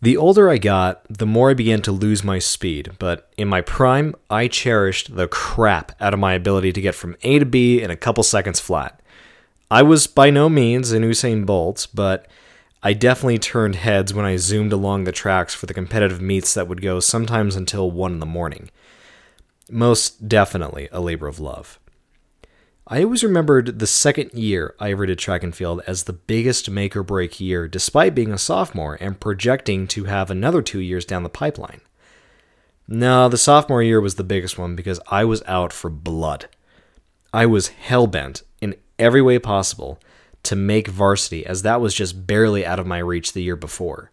The older I got, the more I began to lose my speed, but in my prime, I cherished the crap out of my ability to get from A to B in a couple seconds flat. I was by no means an Usain Bolt, but I definitely turned heads when I zoomed along the tracks for the competitive meets that would go sometimes until 1 in the morning. Most definitely a labor of love. I always remembered the second year I ever did track and field as the biggest make or break year, despite being a sophomore and projecting to have another two years down the pipeline. No, the sophomore year was the biggest one because I was out for blood. I was hell bent in every way possible to make varsity, as that was just barely out of my reach the year before.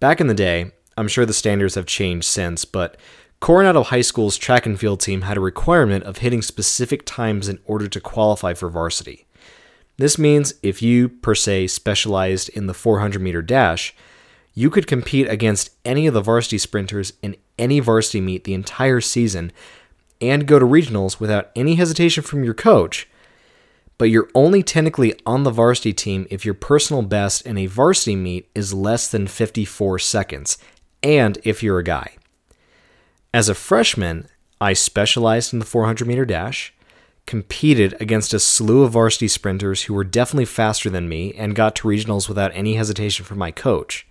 Back in the day, I'm sure the standards have changed since, but Coronado High School's track and field team had a requirement of hitting specific times in order to qualify for varsity. This means if you, per se, specialized in the 400 meter dash, you could compete against any of the varsity sprinters in any varsity meet the entire season and go to regionals without any hesitation from your coach. But you're only technically on the varsity team if your personal best in a varsity meet is less than 54 seconds, and if you're a guy. As a freshman, I specialized in the 400 meter dash, competed against a slew of varsity sprinters who were definitely faster than me, and got to regionals without any hesitation from my coach.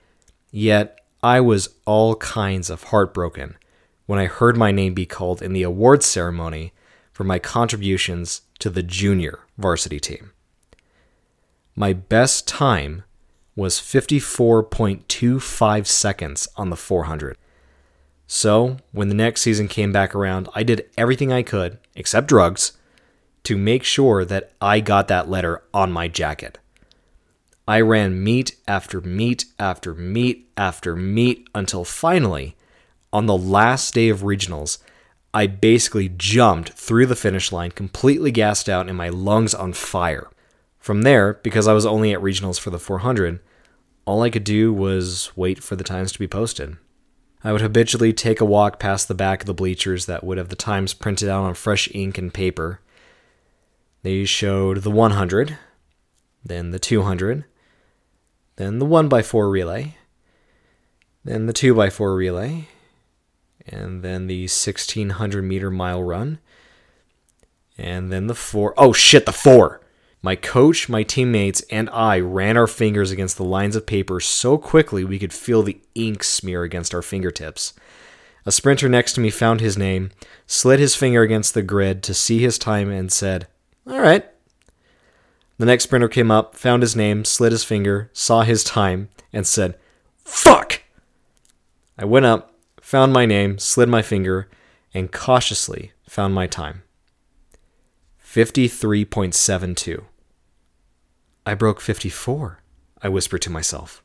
Yet, I was all kinds of heartbroken when I heard my name be called in the awards ceremony for my contributions to the junior varsity team. My best time was 54.25 seconds on the 400. So, when the next season came back around, I did everything I could, except drugs, to make sure that I got that letter on my jacket. I ran meet after meet after meet after meet until finally, on the last day of regionals, I basically jumped through the finish line completely gassed out and my lungs on fire. From there, because I was only at regionals for the 400, all I could do was wait for the times to be posted. I would habitually take a walk past the back of the bleachers that would have the times printed out on fresh ink and paper. They showed the 100, then the 200, then the 1x4 relay, then the 2x4 relay, and then the 1600 meter mile run, and then the 4. Oh shit, the 4! My coach, my teammates, and I ran our fingers against the lines of paper so quickly we could feel the ink smear against our fingertips. A sprinter next to me found his name, slid his finger against the grid to see his time, and said, All right. The next sprinter came up, found his name, slid his finger, saw his time, and said, Fuck! I went up, found my name, slid my finger, and cautiously found my time. 53.72. I broke 54, I whispered to myself.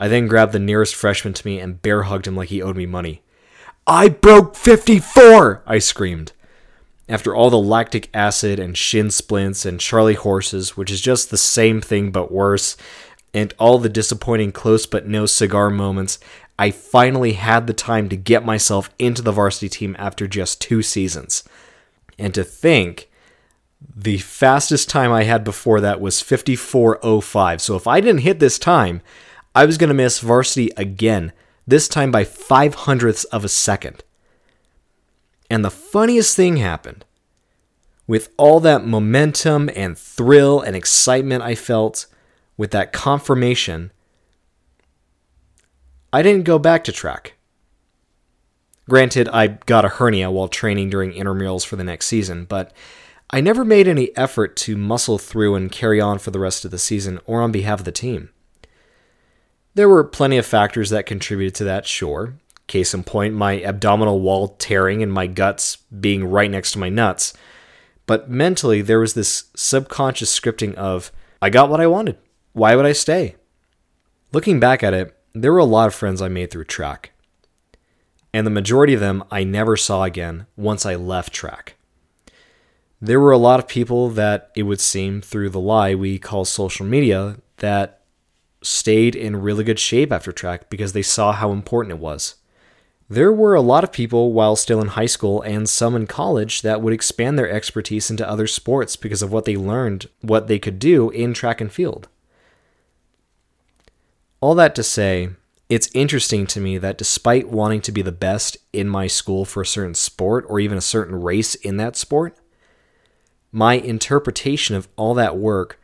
I then grabbed the nearest freshman to me and bear hugged him like he owed me money. I broke 54! I screamed. After all the lactic acid and shin splints and Charlie horses, which is just the same thing but worse, and all the disappointing close but no cigar moments, I finally had the time to get myself into the varsity team after just two seasons. And to think the fastest time I had before that was 54.05. So if I didn't hit this time, I was going to miss varsity again, this time by five hundredths of a second. And the funniest thing happened. With all that momentum and thrill and excitement I felt, with that confirmation, I didn't go back to track. Granted, I got a hernia while training during intramurals for the next season, but I never made any effort to muscle through and carry on for the rest of the season or on behalf of the team. There were plenty of factors that contributed to that, sure. Case in point, my abdominal wall tearing and my guts being right next to my nuts. But mentally, there was this subconscious scripting of, I got what I wanted. Why would I stay? Looking back at it, there were a lot of friends I made through track. And the majority of them I never saw again once I left track there were a lot of people that it would seem through the lie we call social media that stayed in really good shape after track because they saw how important it was. There were a lot of people while still in high school and some in college that would expand their expertise into other sports because of what they learned, what they could do in track and field. All that to say, it's interesting to me that despite wanting to be the best in my school for a certain sport or even a certain race in that sport, my interpretation of all that work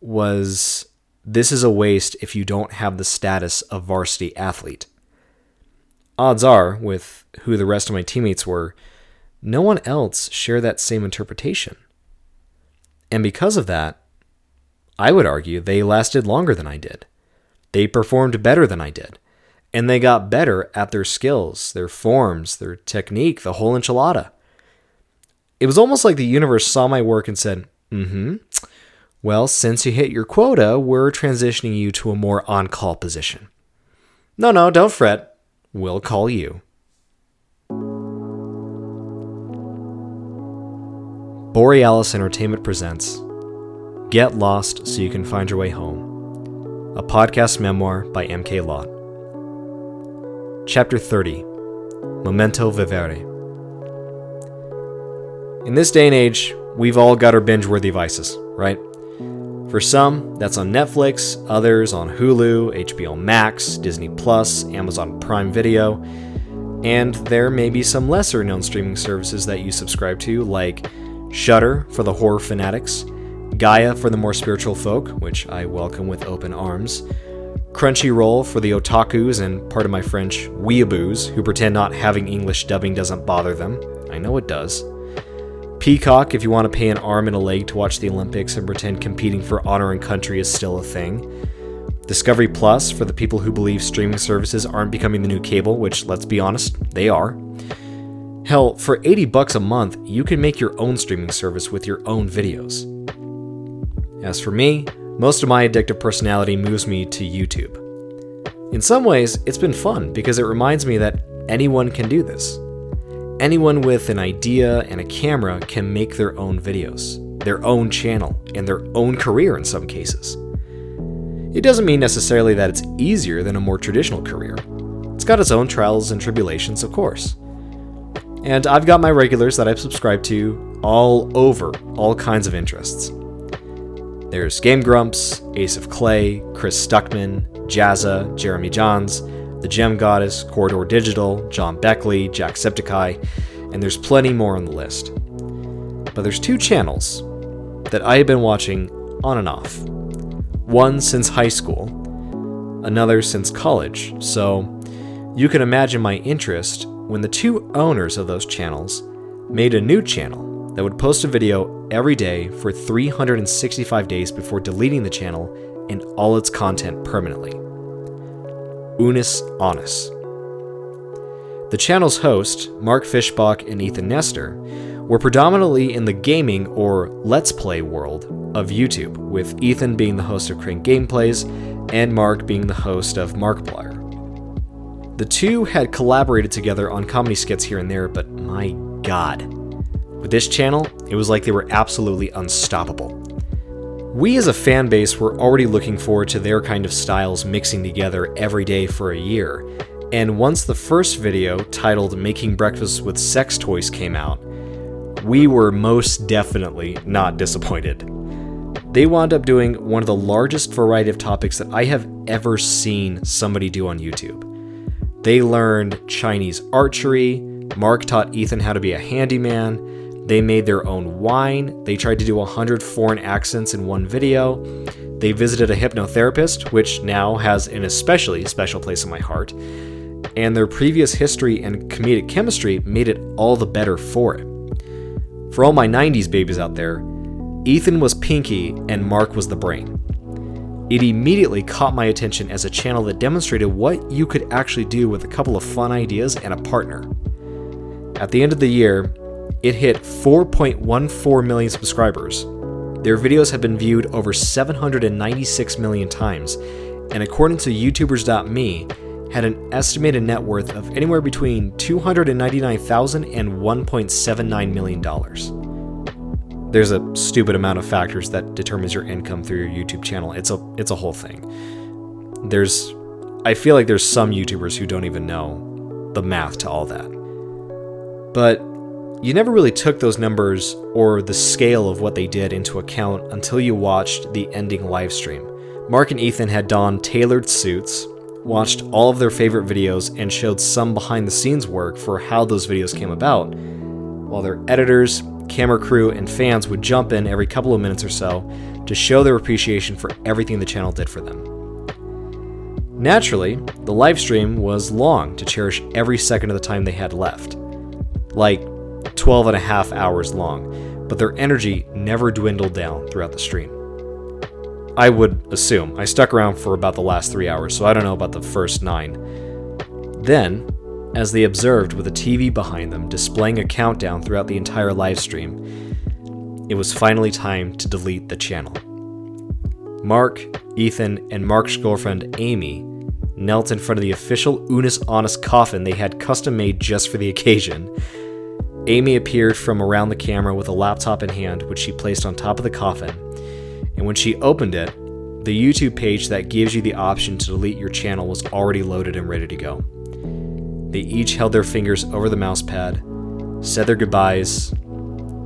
was this is a waste if you don't have the status of varsity athlete. Odds are, with who the rest of my teammates were, no one else shared that same interpretation. And because of that, I would argue they lasted longer than I did. They performed better than I did. And they got better at their skills, their forms, their technique, the whole enchilada. It was almost like the universe saw my work and said, mm hmm. Well, since you hit your quota, we're transitioning you to a more on call position. No, no, don't fret. We'll call you. Borealis Entertainment presents Get Lost So You Can Find Your Way Home, a podcast memoir by M.K. Lott. Chapter 30 Memento Vivere. In this day and age, we've all got our binge worthy vices, right? For some, that's on Netflix, others on Hulu, HBO Max, Disney Plus, Amazon Prime Video, and there may be some lesser known streaming services that you subscribe to, like Shudder for the horror fanatics, Gaia for the more spiritual folk, which I welcome with open arms, Crunchyroll for the otakus and, part of my French, weeaboos who pretend not having English dubbing doesn't bother them. I know it does. Peacock if you want to pay an arm and a leg to watch the Olympics and pretend competing for honor and country is still a thing. Discovery Plus for the people who believe streaming services aren't becoming the new cable, which, let's be honest, they are. Hell, for 80 bucks a month, you can make your own streaming service with your own videos. As for me, most of my addictive personality moves me to YouTube. In some ways, it's been fun because it reminds me that anyone can do this. Anyone with an idea and a camera can make their own videos, their own channel, and their own career in some cases. It doesn't mean necessarily that it's easier than a more traditional career. It's got its own trials and tribulations, of course. And I've got my regulars that I've subscribed to all over all kinds of interests. There's Game Grumps, Ace of Clay, Chris Stuckman, Jazza, Jeremy Jahns, The Gem Goddess, Corridor Digital, John Beckley, Jacksepticeye, and there's plenty more on the list. But there's two channels that I have been watching on and off. One since high school, another since college, so you can imagine my interest when the two owners of those channels made a new channel that would post a video every day for 365 days before deleting the channel and all its content permanently. Unus Annus. The channel's host, Mark Fischbach and Ethan Nestor, were predominantly in the gaming or Let's Play world of YouTube, with Ethan being the host of CrankGameplays and Mark being the host of Markiplier. The two had collaborated together on comedy skits here and there, but my god. With this channel, it was like they were absolutely unstoppable. We as a fan base were already looking forward to their kind of styles mixing together every day for a year, and once the first video, titled Making Breakfast with Sex Toys, came out, we were most definitely not disappointed. They wound up doing one of the largest variety of topics that I have ever seen somebody do on YouTube. They learned Chinese archery. Mark taught Ethan how to be a handyman. They made their own wine. They tried to do 100 foreign accents in one video. They visited a hypnotherapist, which now has an especially special place in my heart. And their previous history and comedic chemistry made it all the better for it. For all my 90s babies out there, Ethan was Pinky and Mark was the brain. It immediately caught my attention as a channel that demonstrated what you could actually do with a couple of fun ideas and a partner. At the end of the year, it hit 4.14 million subscribers. Their videos have been viewed over 796 million times, and according to YouTubers.me, had an estimated net worth of anywhere between $299,000 and 1.79 million dollars there's a stupid amount of factors that determines your income through your YouTube channel. It's a it's a whole thing. There's I feel like there's some YouTubers who don't even know the math to all that. But you never really took those numbers or the scale of what they did into account until you watched the ending livestream. Mark and Ethan had donned tailored suits, watched all of their favorite videos, and showed some behind the scenes work for how those videos came about, while their editors, camera crew, and fans would jump in every couple of minutes or so to show their appreciation for everything the channel did for them. Naturally, the livestream was long to cherish every second of the time they had left. Like 12 and a half hours long, but their energy never dwindled down throughout the stream. I would assume. I stuck around for about the last three hours, so I don't know about the first nine. Then, as they observed with a TV behind them displaying a countdown throughout the entire live stream, it was finally time to delete the channel. Mark, Ethan, and Mark's girlfriend Amy knelt in front of the official Unus Annus coffin they had custom made just for the occasion. Amy appeared from around the camera with a laptop in hand, which she placed on top of the coffin. And when she opened it, the YouTube page that gives you the option to delete your channel was already loaded and ready to go. They each held their fingers over the mouse pad, said their goodbyes,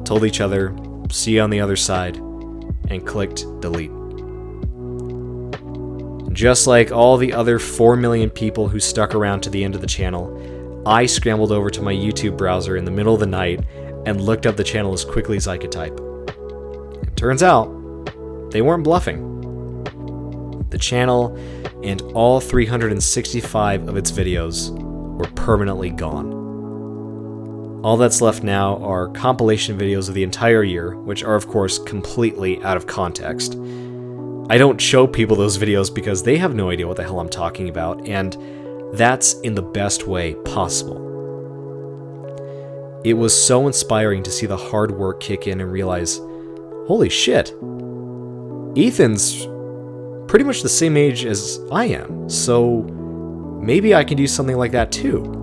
told each other, see you on the other side, and clicked delete. Just like all the other 4 million people who stuck around to the end of the channel, I scrambled over to my YouTube browser in the middle of the night and looked up the channel as quickly as I could type. It turns out, they weren't bluffing. The channel and all 365 of its videos were permanently gone. All that's left now are compilation videos of the entire year, which are, of course, completely out of context. I don't show people those videos because they have no idea what the hell I'm talking about, and that's in the best way possible. It was so inspiring to see the hard work kick in and realize holy shit, Ethan's pretty much the same age as I am, so maybe I can do something like that too.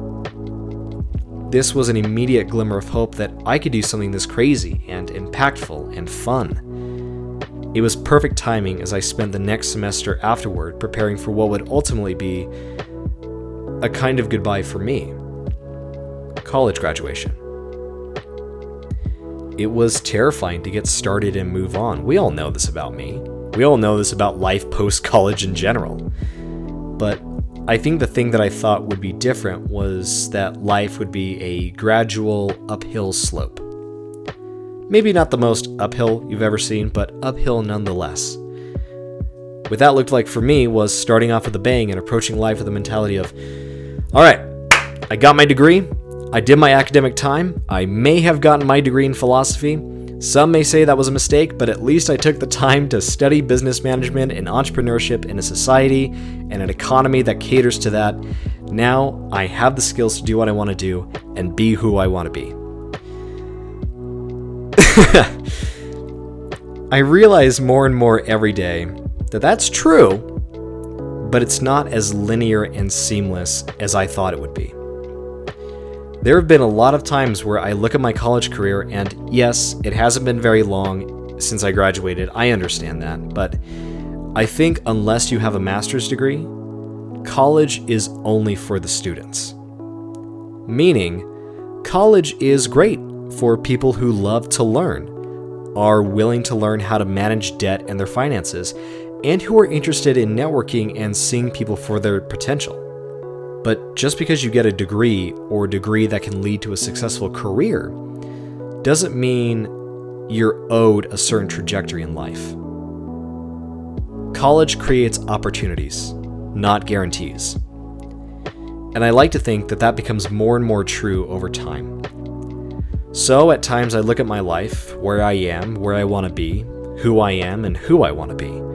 This was an immediate glimmer of hope that I could do something this crazy and impactful and fun. It was perfect timing as I spent the next semester afterward preparing for what would ultimately be a kind of goodbye for me college graduation. It was terrifying to get started and move on. We all know this about me. We all know this about life post college in general. But I think the thing that I thought would be different was that life would be a gradual uphill slope. Maybe not the most uphill you've ever seen, but uphill nonetheless. What that looked like for me was starting off with a bang and approaching life with a mentality of, all right, I got my degree, I did my academic time, I may have gotten my degree in philosophy. Some may say that was a mistake, but at least I took the time to study business management and entrepreneurship in a society and an economy that caters to that. Now I have the skills to do what I want to do and be who I want to be. I realize more and more every day that that's true, but it's not as linear and seamless as I thought it would be. There have been a lot of times where I look at my college career, and yes, it hasn't been very long since I graduated, I understand that, but I think unless you have a master's degree, college is only for the students. Meaning, college is great for people who love to learn, are willing to learn how to manage debt and their finances, and who are interested in networking and seeing people for their potential. But just because you get a degree or a degree that can lead to a successful career doesn't mean you're owed a certain trajectory in life. College creates opportunities, not guarantees. And I like to think that that becomes more and more true over time. So at times I look at my life, where I am, where I want to be, who I am, and who I want to be.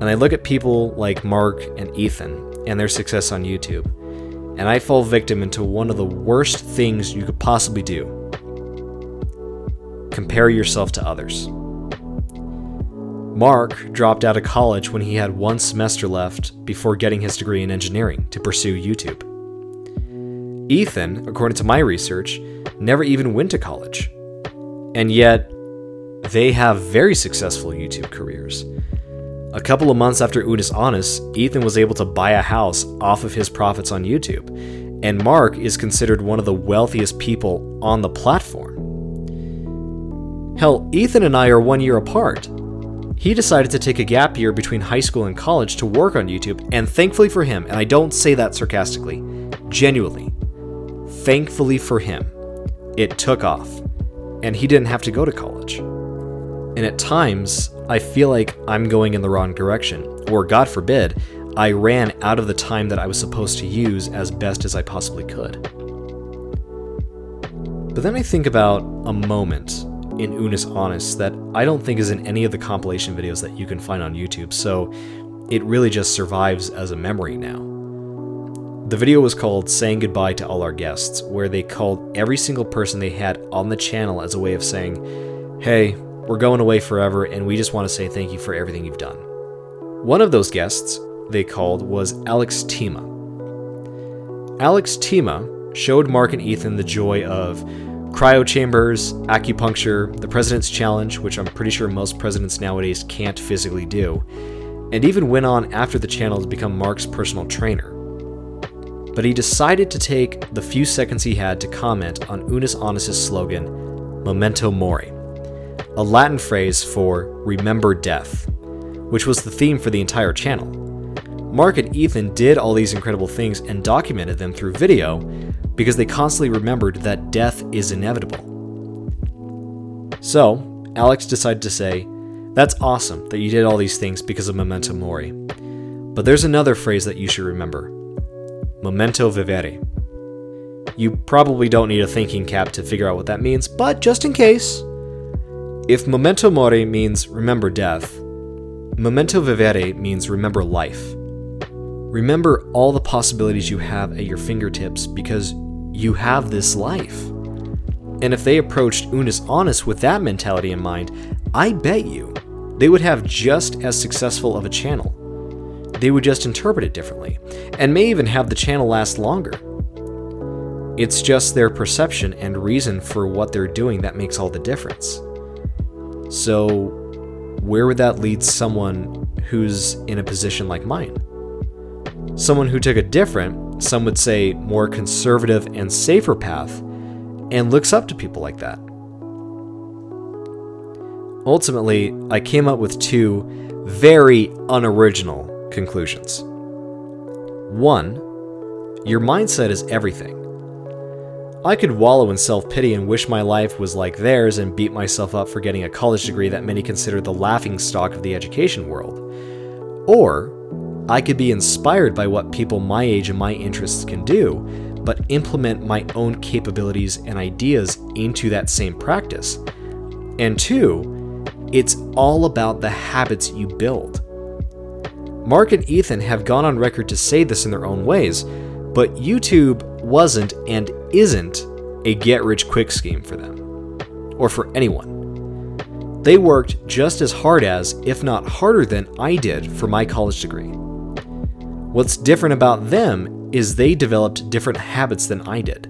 And I look at people like Mark and Ethan and their success on YouTube, and I fall victim into one of the worst things you could possibly do compare yourself to others. Mark dropped out of college when he had one semester left before getting his degree in engineering to pursue YouTube. Ethan, according to my research, never even went to college. And yet, they have very successful YouTube careers. A couple of months after Unus Annus, Ethan was able to buy a house off of his profits on YouTube, and Mark is considered one of the wealthiest people on the platform. Hell, Ethan and I are one year apart. he decided to take a gap year between high school and college to work on YouTube, and thankfully for him, and I don't say that sarcastically, genuinely, thankfully for him, it took off, and he didn't have to go to college. And at times, I feel like I'm going in the wrong direction, or God forbid, I ran out of the time that I was supposed to use as best as I possibly could. But then I think about a moment in Unus Annus that I don't think is in any of the compilation videos that you can find on YouTube, so it really just survives as a memory now. The video was called Saying Goodbye to All Our Guests, where they called every single person they had on the channel as a way of saying, Hey, we're going away forever, and we just want to say thank you for everything you've done. One of those guests they called was Alex Tima. Alex Tima showed Mark and Ethan the joy of cryo chambers, acupuncture, the President's Challenge, which I'm pretty sure most presidents nowadays can't physically do, and even went on after the channel to become Mark's personal trainer. But he decided to take the few seconds he had to comment on Unus Annus' slogan, Memento Mori, a Latin phrase for remember death, which was the theme for the entire channel. Mark and Ethan did all these incredible things and documented them through video, because they constantly remembered that death is inevitable. So, Alex decided to say, That's awesome that you did all these things because of memento mori. But there's another phrase that you should remember memento vivere. You probably don't need a thinking cap to figure out what that means, but just in case, if memento mori means remember death, memento vivere means remember life. Remember all the possibilities you have at your fingertips because you have this life. And if they approached Unus Annus with that mentality in mind, I bet you they would have just as successful of a channel. They would just interpret it differently, and may even have the channel last longer. It's just their perception and reason for what they're doing that makes all the difference. So, where would that lead someone who's in a position like mine? Someone who took a different, some would say more conservative and safer path, and looks up to people like that. Ultimately, I came up with two very unoriginal conclusions. One, your mindset is everything. I could wallow in self pity and wish my life was like theirs and beat myself up for getting a college degree that many consider the laughing stock of the education world. Or I could be inspired by what people my age and my interests can do, but implement my own capabilities and ideas into that same practice. And two, it's all about the habits you build. Mark and Ethan have gone on record to say this in their own ways, but YouTube wasn't and isn't a get rich quick scheme for them, or for anyone. They worked just as hard as, if not harder than, I did for my college degree. What's different about them is they developed different habits than I did.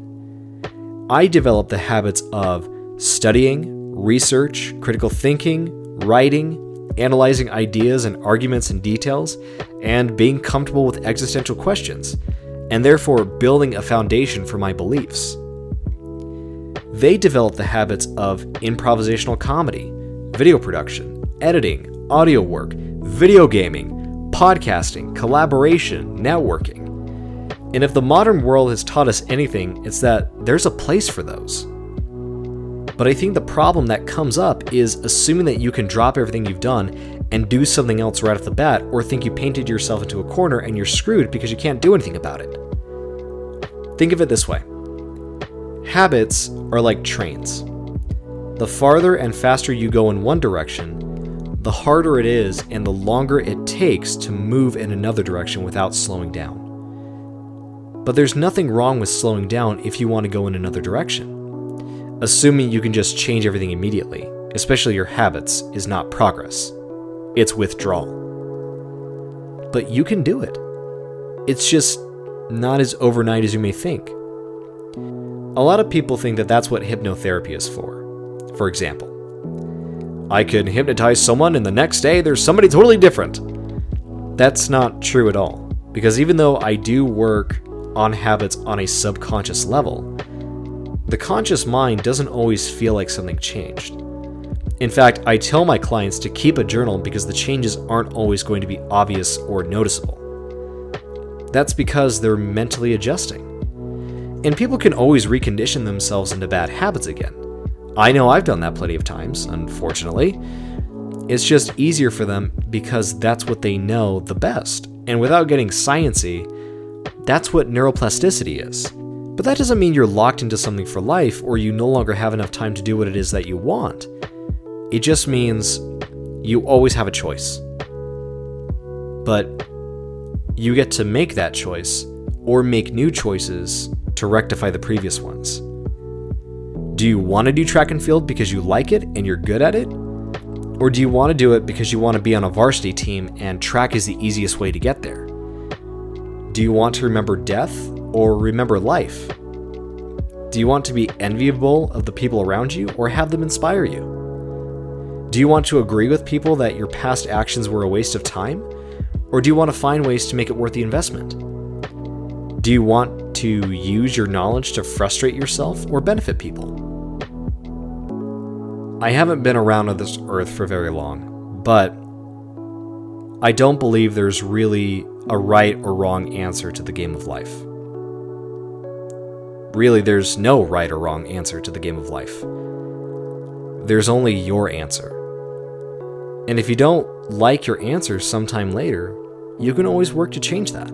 I developed the habits of studying, research, critical thinking, writing, analyzing ideas and arguments and details, and being comfortable with existential questions, and therefore building a foundation for my beliefs. They developed the habits of improvisational comedy, video production, editing, audio work, video gaming, podcasting, collaboration, networking. And if the modern world has taught us anything, it's that there's a place for those. But I think the problem that comes up is assuming that you can drop everything you've done and do something else right off the bat, or think you painted yourself into a corner and you're screwed because you can't do anything about it. Think of it this way habits are like trains. The farther and faster you go in one direction, the harder it is and the longer it takes to move in another direction without slowing down. But there's nothing wrong with slowing down if you want to go in another direction. Assuming you can just change everything immediately, especially your habits, is not progress, it's withdrawal. But you can do it. It's just not as overnight as you may think. A lot of people think that that's what hypnotherapy is for. For example, I can hypnotize someone and the next day there's somebody totally different. That's not true at all. Because even though I do work on habits on a subconscious level, the conscious mind doesn't always feel like something changed. In fact, I tell my clients to keep a journal because the changes aren't always going to be obvious or noticeable. That's because they're mentally adjusting. And people can always recondition themselves into bad habits again. I know I've done that plenty of times, unfortunately. It's just easier for them because that's what they know the best. And without getting sciency, that's what neuroplasticity is. But that doesn't mean you're locked into something for life or you no longer have enough time to do what it is that you want. It just means you always have a choice. But you get to make that choice or make new choices to rectify the previous ones. Do you want to do track and field because you like it and you're good at it? Or do you want to do it because you want to be on a varsity team and track is the easiest way to get there? Do you want to remember death or remember life? Do you want to be enviable of the people around you or have them inspire you? Do you want to agree with people that your past actions were a waste of time? Or do you want to find ways to make it worth the investment? Do you want to use your knowledge to frustrate yourself or benefit people? I haven't been around on this earth for very long, but I don't believe there's really a right or wrong answer to the game of life. Really, there's no right or wrong answer to the game of life. There's only your answer. And if you don't like your answers sometime later, you can always work to change that.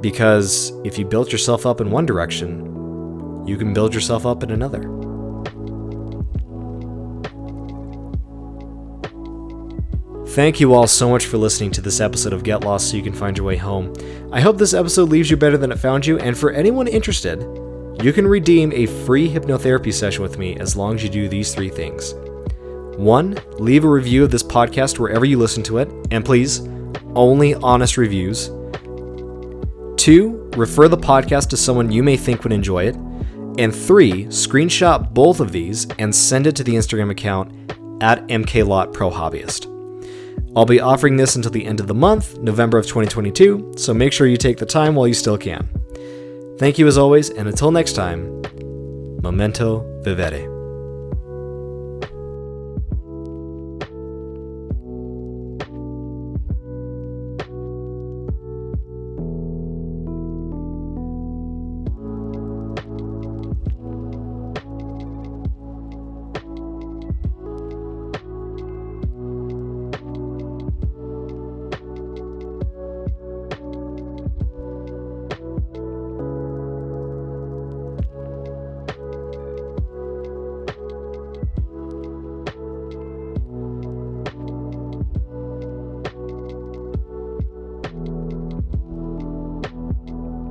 Because if you built yourself up in one direction, you can build yourself up in another. Thank you all so much for listening to this episode of Get Lost So You Can Find Your Way Home. I hope this episode leaves you better than it found you, and for anyone interested, you can redeem a free hypnotherapy session with me as long as you do these three things. One, leave a review of this podcast wherever you listen to it, and please, only honest reviews. Two, refer the podcast to someone you may think would enjoy it. And three, screenshot both of these and send it to the Instagram account at MKLotProHobbyist. I'll be offering this until the end of the month, November of 2022, so make sure you take the time while you still can. Thank you as always, and until next time, Memento Vivere.